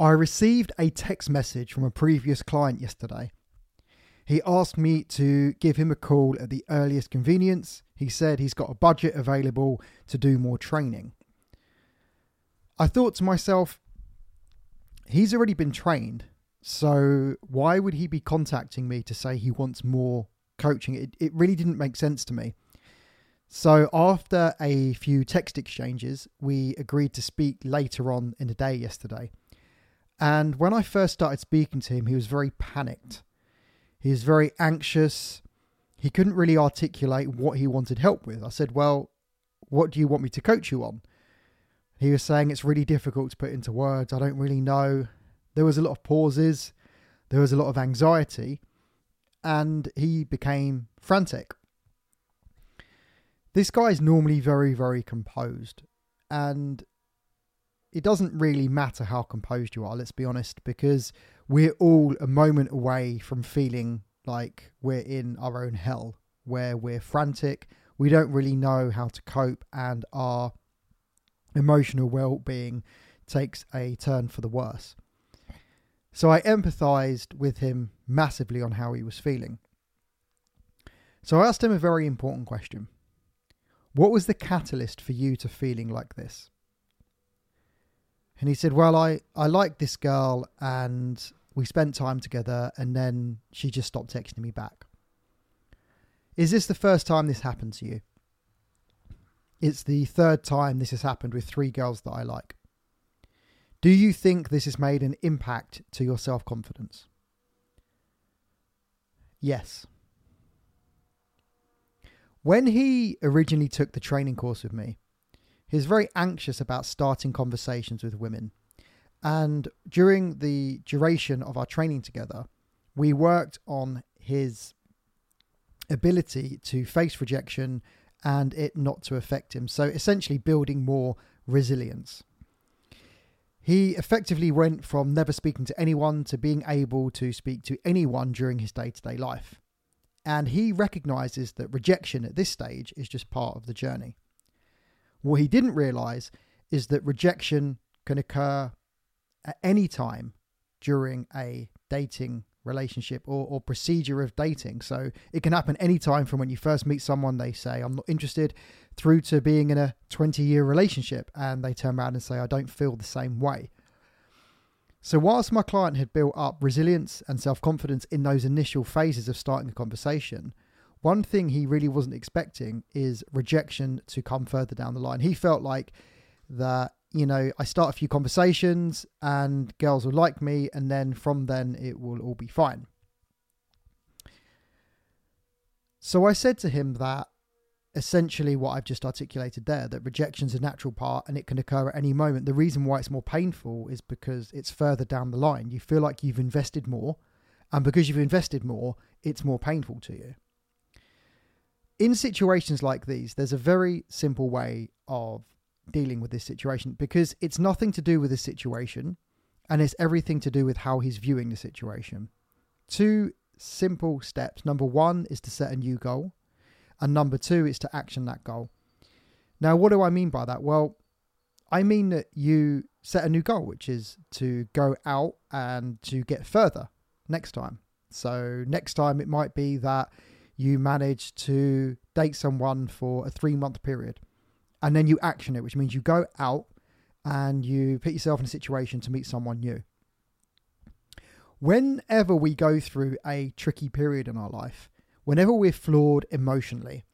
I received a text message from a previous client yesterday. He asked me to give him a call at the earliest convenience. He said he's got a budget available to do more training. I thought to myself, he's already been trained, so why would he be contacting me to say he wants more coaching? It, it really didn't make sense to me. So, after a few text exchanges, we agreed to speak later on in the day yesterday. And when I first started speaking to him, he was very panicked. He was very anxious. He couldn't really articulate what he wanted help with. I said, Well, what do you want me to coach you on? He was saying it's really difficult to put into words. I don't really know. There was a lot of pauses, there was a lot of anxiety, and he became frantic. This guy is normally very, very composed, and it doesn't really matter how composed you are, let's be honest, because we're all a moment away from feeling like we're in our own hell, where we're frantic, we don't really know how to cope, and our emotional well being takes a turn for the worse. So I empathized with him massively on how he was feeling. So I asked him a very important question What was the catalyst for you to feeling like this? And he said, Well, I, I like this girl and we spent time together and then she just stopped texting me back. Is this the first time this happened to you? It's the third time this has happened with three girls that I like. Do you think this has made an impact to your self confidence? Yes. When he originally took the training course with me, he was very anxious about starting conversations with women. And during the duration of our training together, we worked on his ability to face rejection and it not to affect him. So essentially, building more resilience. He effectively went from never speaking to anyone to being able to speak to anyone during his day to day life. And he recognizes that rejection at this stage is just part of the journey. What he didn't realize is that rejection can occur at any time during a dating relationship or, or procedure of dating. So it can happen anytime from when you first meet someone, they say, I'm not interested, through to being in a 20 year relationship and they turn around and say, I don't feel the same way. So, whilst my client had built up resilience and self confidence in those initial phases of starting a conversation, one thing he really wasn't expecting is rejection to come further down the line. He felt like that, you know, I start a few conversations and girls will like me, and then from then it will all be fine. So I said to him that essentially what I've just articulated there that rejection is a natural part and it can occur at any moment. The reason why it's more painful is because it's further down the line. You feel like you've invested more, and because you've invested more, it's more painful to you in situations like these, there's a very simple way of dealing with this situation because it's nothing to do with the situation and it's everything to do with how he's viewing the situation. Two simple steps. Number one is to set a new goal, and number two is to action that goal. Now, what do I mean by that? Well, I mean that you set a new goal, which is to go out and to get further next time. So, next time it might be that you manage to date someone for a three month period and then you action it, which means you go out and you put yourself in a situation to meet someone new. Whenever we go through a tricky period in our life, whenever we're flawed emotionally,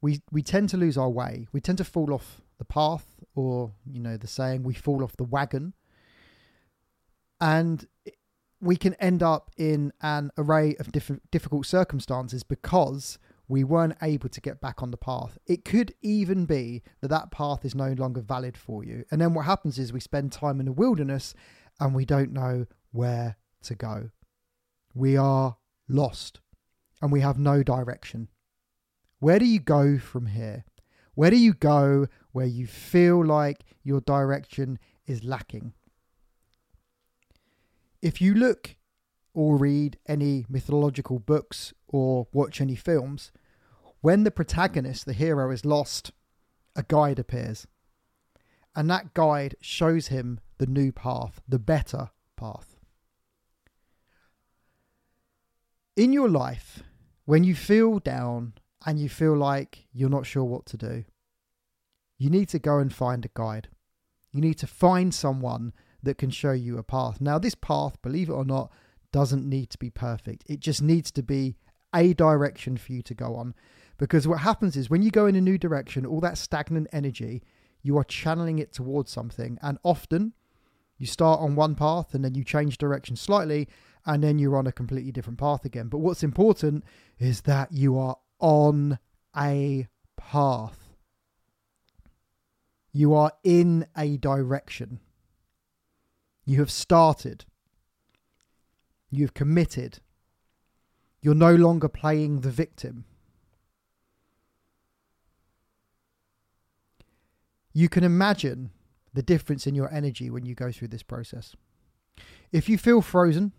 we we tend to lose our way. We tend to fall off the path, or you know the saying, we fall off the wagon. And we can end up in an array of different difficult circumstances because we weren't able to get back on the path. It could even be that that path is no longer valid for you. And then what happens is we spend time in the wilderness and we don't know where to go. We are lost and we have no direction. Where do you go from here? Where do you go where you feel like your direction is lacking? If you look or read any mythological books or watch any films, when the protagonist, the hero, is lost, a guide appears. And that guide shows him the new path, the better path. In your life, when you feel down and you feel like you're not sure what to do, you need to go and find a guide. You need to find someone that can show you a path. Now, this path, believe it or not, doesn't need to be perfect. It just needs to be a direction for you to go on. Because what happens is when you go in a new direction, all that stagnant energy, you are channeling it towards something. And often you start on one path and then you change direction slightly and then you're on a completely different path again. But what's important is that you are on a path. You are in a direction. You have started. You've committed. You're no longer playing the victim. You can imagine the difference in your energy when you go through this process. If you feel frozen,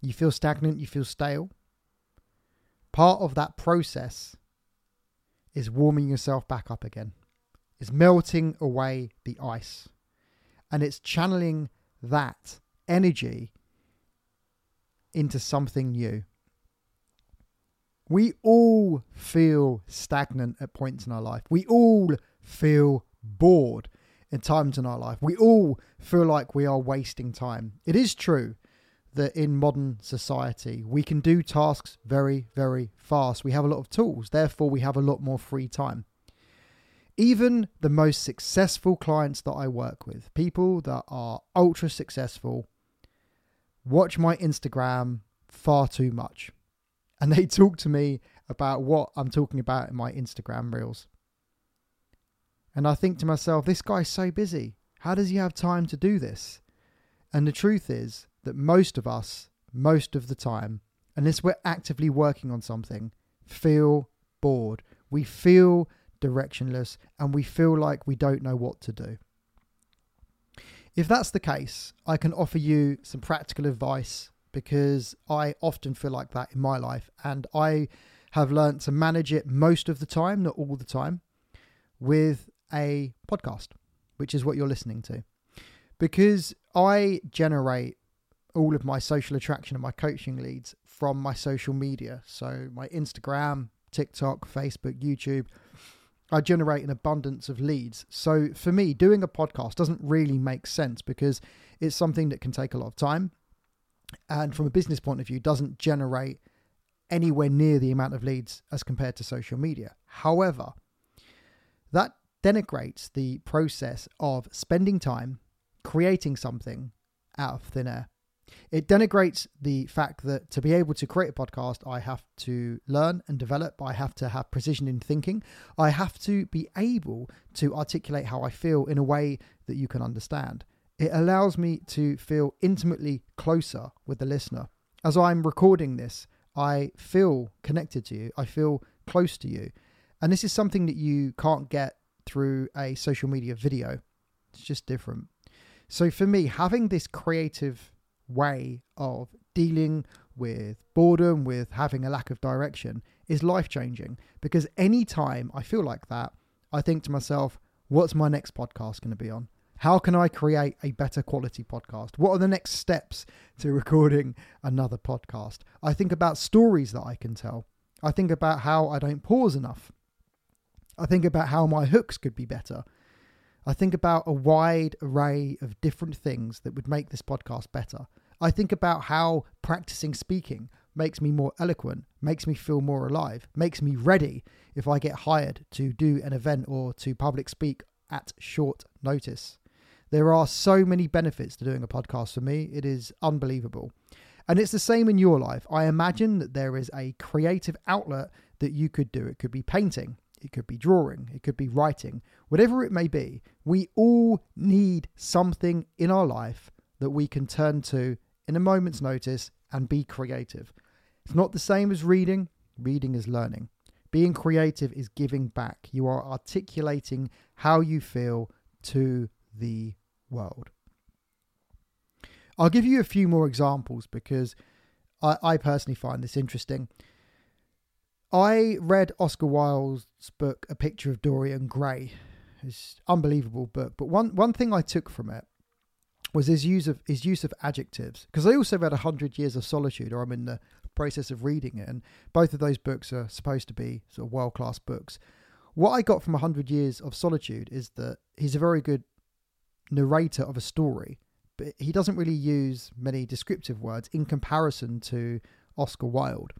you feel stagnant, you feel stale, part of that process is warming yourself back up again, is melting away the ice, and it's channeling that energy into something new. We all feel stagnant at points in our life. We all feel bored in times in our life. We all feel like we are wasting time. It is true that in modern society, we can do tasks very, very fast. We have a lot of tools, therefore, we have a lot more free time. Even the most successful clients that I work with, people that are ultra successful, watch my Instagram far too much. And they talk to me about what I'm talking about in my Instagram reels. And I think to myself, this guy's so busy. How does he have time to do this? And the truth is that most of us, most of the time, unless we're actively working on something, feel bored. We feel directionless and we feel like we don't know what to do. If that's the case, I can offer you some practical advice because I often feel like that in my life and I have learned to manage it most of the time, not all the time, with a podcast, which is what you're listening to. Because I generate all of my social attraction and my coaching leads from my social media. So my Instagram, TikTok, Facebook, YouTube. I generate an abundance of leads. So for me, doing a podcast doesn't really make sense because it's something that can take a lot of time. And from a business point of view, doesn't generate anywhere near the amount of leads as compared to social media. However, that denigrates the process of spending time creating something out of thin air. It denigrates the fact that to be able to create a podcast, I have to learn and develop. I have to have precision in thinking. I have to be able to articulate how I feel in a way that you can understand. It allows me to feel intimately closer with the listener. As I'm recording this, I feel connected to you. I feel close to you. And this is something that you can't get through a social media video. It's just different. So for me, having this creative way of dealing with boredom, with having a lack of direction, is life changing. Because anytime I feel like that, I think to myself, what's my next podcast going to be on? How can I create a better quality podcast? What are the next steps to recording another podcast? I think about stories that I can tell. I think about how I don't pause enough. I think about how my hooks could be better. I think about a wide array of different things that would make this podcast better. I think about how practicing speaking makes me more eloquent, makes me feel more alive, makes me ready if I get hired to do an event or to public speak at short notice. There are so many benefits to doing a podcast for me, it is unbelievable. And it's the same in your life. I imagine that there is a creative outlet that you could do. It could be painting, it could be drawing, it could be writing, whatever it may be. We all need something in our life that we can turn to in a moment's notice and be creative. It's not the same as reading, reading is learning. Being creative is giving back. You are articulating how you feel to the world. I'll give you a few more examples because I, I personally find this interesting. I read Oscar Wilde's book, A Picture of Dorian Gray, is unbelievable. But but one one thing I took from it was his use of his use of adjectives because I also read hundred years of solitude, or I'm in the process of reading it, and both of those books are supposed to be sort of world class books. What I got from hundred years of solitude is that he's a very good narrator of a story, but he doesn't really use many descriptive words in comparison to Oscar Wilde.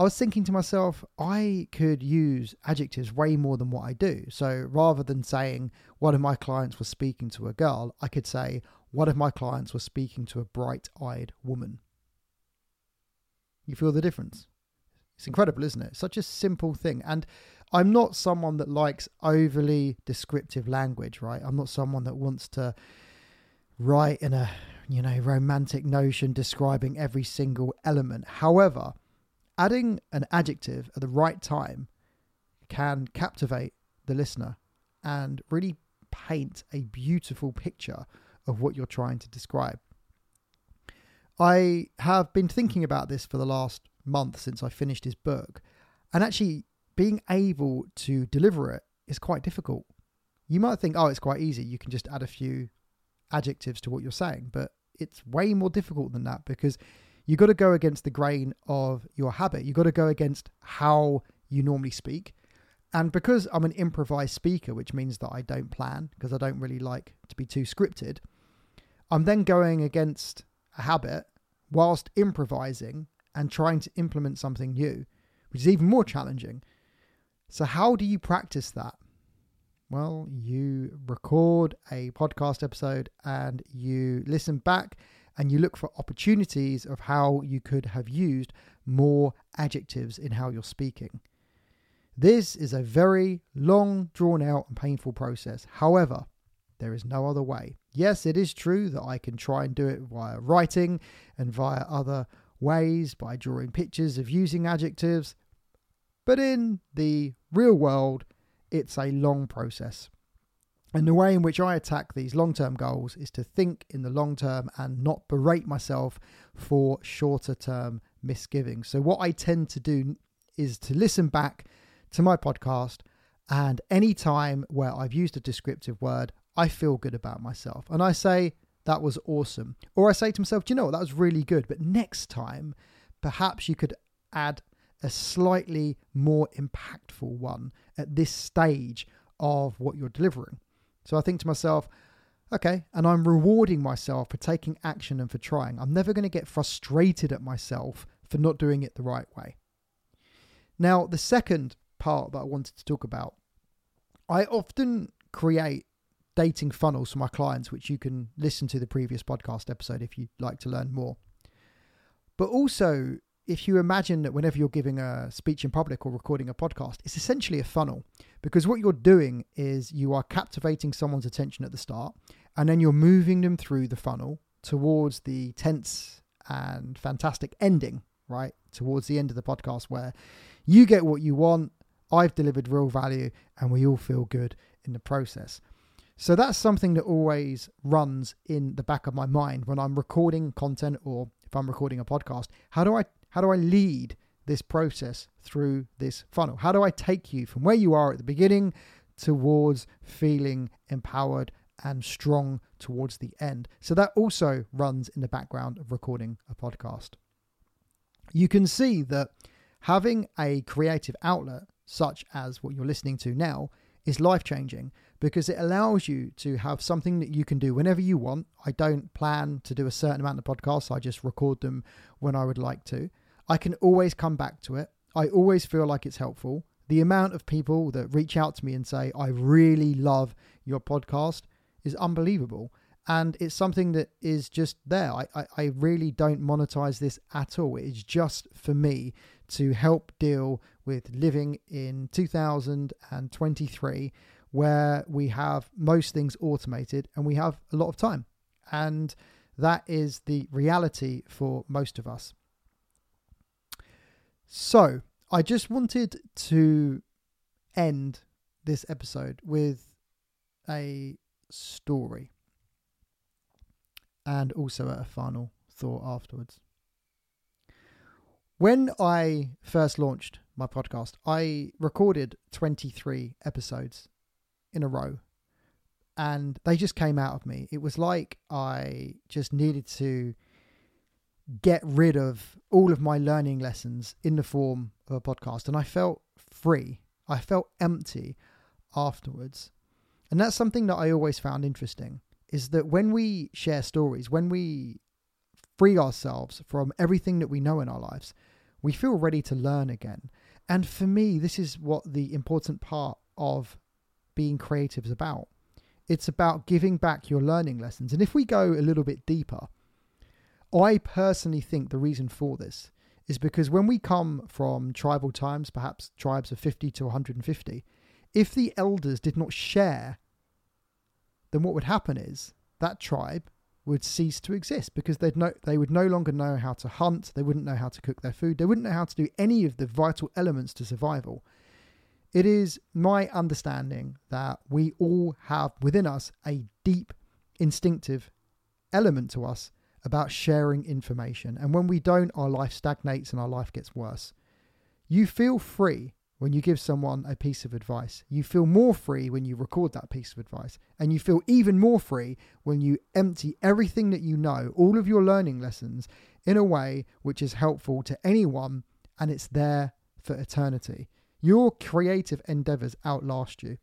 I was thinking to myself, I could use adjectives way more than what I do. So rather than saying one of my clients was speaking to a girl, I could say one of my clients was speaking to a bright eyed woman. You feel the difference? It's incredible, isn't it? Such a simple thing. And I'm not someone that likes overly descriptive language, right? I'm not someone that wants to write in a, you know, romantic notion describing every single element. However, adding an adjective at the right time can captivate the listener and really paint a beautiful picture of what you're trying to describe. I have been thinking about this for the last month since I finished his book, and actually being able to deliver it is quite difficult. You might think, oh, it's quite easy. You can just add a few adjectives to what you're saying, but it's way more difficult than that because you got to go against the grain of your habit. You got to go against how you normally speak. And because I'm an improvised speaker, which means that I don't plan because I don't really like to be too scripted, I'm then going against a habit whilst improvising and trying to implement something new, which is even more challenging. So, how do you practice that? Well, you record a podcast episode and you listen back and you look for opportunities of how you could have used more adjectives in how you're speaking. This is a very long, drawn out, and painful process. However, there is no other way. Yes, it is true that I can try and do it via writing and via other ways by drawing pictures of using adjectives, but in the real world, it's a long process. And the way in which I attack these long term goals is to think in the long term and not berate myself for shorter term misgivings. So, what I tend to do is to listen back to my podcast, and any time where I've used a descriptive word, I feel good about myself. And I say, that was awesome. Or I say to myself, do you know what, that was really good. But next time, perhaps you could add a slightly more impactful one at this stage of what you're delivering. So I think to myself, okay, and I'm rewarding myself for taking action and for trying. I'm never going to get frustrated at myself for not doing it the right way. Now, the second part that I wanted to talk about, I often create dating funnels for my clients, which you can listen to the previous podcast episode if you'd like to learn more. But also, if you imagine that whenever you're giving a speech in public or recording a podcast, it's essentially a funnel because what you're doing is you are captivating someone's attention at the start and then you're moving them through the funnel towards the tense and fantastic ending, right? Towards the end of the podcast where you get what you want, I've delivered real value, and we all feel good in the process. So that's something that always runs in the back of my mind when I'm recording content or if I'm recording a podcast. How do I how do I lead this process through this funnel? How do I take you from where you are at the beginning towards feeling empowered and strong towards the end? So that also runs in the background of recording a podcast. You can see that having a creative outlet, such as what you're listening to now, is life changing because it allows you to have something that you can do whenever you want. I don't plan to do a certain amount of podcasts, I just record them when I would like to. I can always come back to it. I always feel like it's helpful. The amount of people that reach out to me and say, I really love your podcast is unbelievable. And it's something that is just there. I, I, I really don't monetize this at all. It's just for me to help deal with living in 2023 where we have most things automated and we have a lot of time. And that is the reality for most of us. So, I just wanted to end this episode with a story and also a final thought afterwards. When I first launched my podcast, I recorded 23 episodes in a row and they just came out of me. It was like I just needed to get rid of all of my learning lessons in the form of a podcast. And I felt free. I felt empty afterwards. And that's something that I always found interesting is that when we share stories, when we free ourselves from everything that we know in our lives, we feel ready to learn again. And for me, this is what the important part of being creative is about. It's about giving back your learning lessons. And if we go a little bit deeper, I personally think the reason for this is because when we come from tribal times, perhaps tribes of 50 to 150, if the elders did not share, then what would happen is that tribe would cease to exist because they'd no, they would no longer know how to hunt, they wouldn't know how to cook their food, they wouldn't know how to do any of the vital elements to survival. It is my understanding that we all have within us a deep instinctive element to us about sharing information. And when we don't, our life stagnates and our life gets worse. You feel free when you give someone a piece of advice. You feel more free when you record that piece of advice. And you feel even more free when you empty everything that you know, all of your learning lessons, in a way which is helpful to anyone and it's there for eternity. Your creative endeavors outlast you.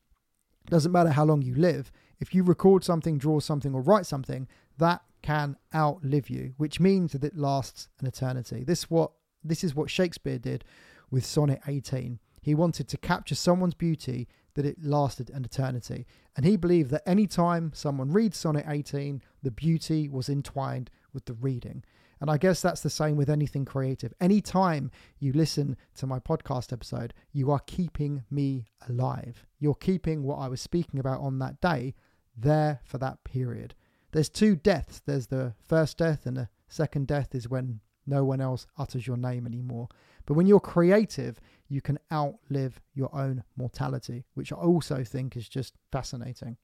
Doesn't matter how long you live, if you record something, draw something, or write something, that can outlive you, which means that it lasts an eternity. This what this is what Shakespeare did with Sonnet 18. He wanted to capture someone's beauty that it lasted an eternity. And he believed that any time someone reads Sonnet 18, the beauty was entwined with the reading. And I guess that's the same with anything creative. Anytime you listen to my podcast episode, you are keeping me alive. You're keeping what I was speaking about on that day there for that period. There's two deaths there's the first death, and the second death is when no one else utters your name anymore. But when you're creative, you can outlive your own mortality, which I also think is just fascinating.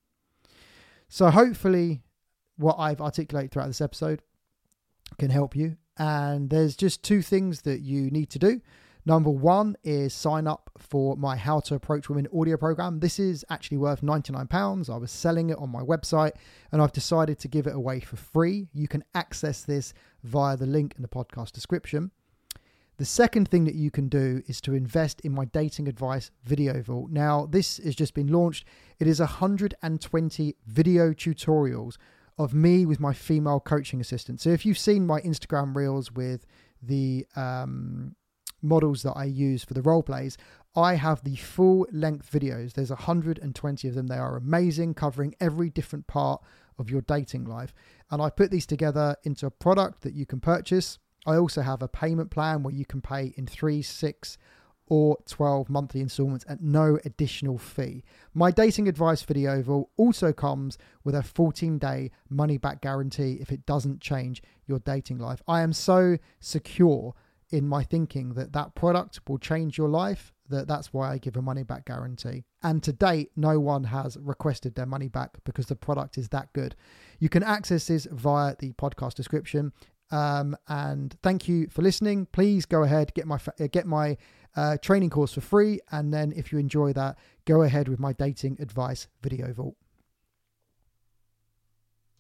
So, hopefully, what I've articulated throughout this episode can help you. And there's just two things that you need to do. Number one is sign up for my How to Approach Women audio program. This is actually worth £99. I was selling it on my website and I've decided to give it away for free. You can access this via the link in the podcast description. The second thing that you can do is to invest in my dating advice video vault. Now, this has just been launched. It is 120 video tutorials of me with my female coaching assistant. So if you've seen my Instagram reels with the um, models that I use for the role plays, I have the full length videos. There's 120 of them. They are amazing, covering every different part of your dating life. And I put these together into a product that you can purchase. I also have a payment plan where you can pay in three, six, or 12 monthly installments at no additional fee. My dating advice video also comes with a 14 day money back guarantee if it doesn't change your dating life. I am so secure in my thinking that that product will change your life that that's why I give a money back guarantee. And to date, no one has requested their money back because the product is that good. You can access this via the podcast description. Um, and thank you for listening. Please go ahead get my get my uh, training course for free. And then if you enjoy that, go ahead with my dating advice video vault.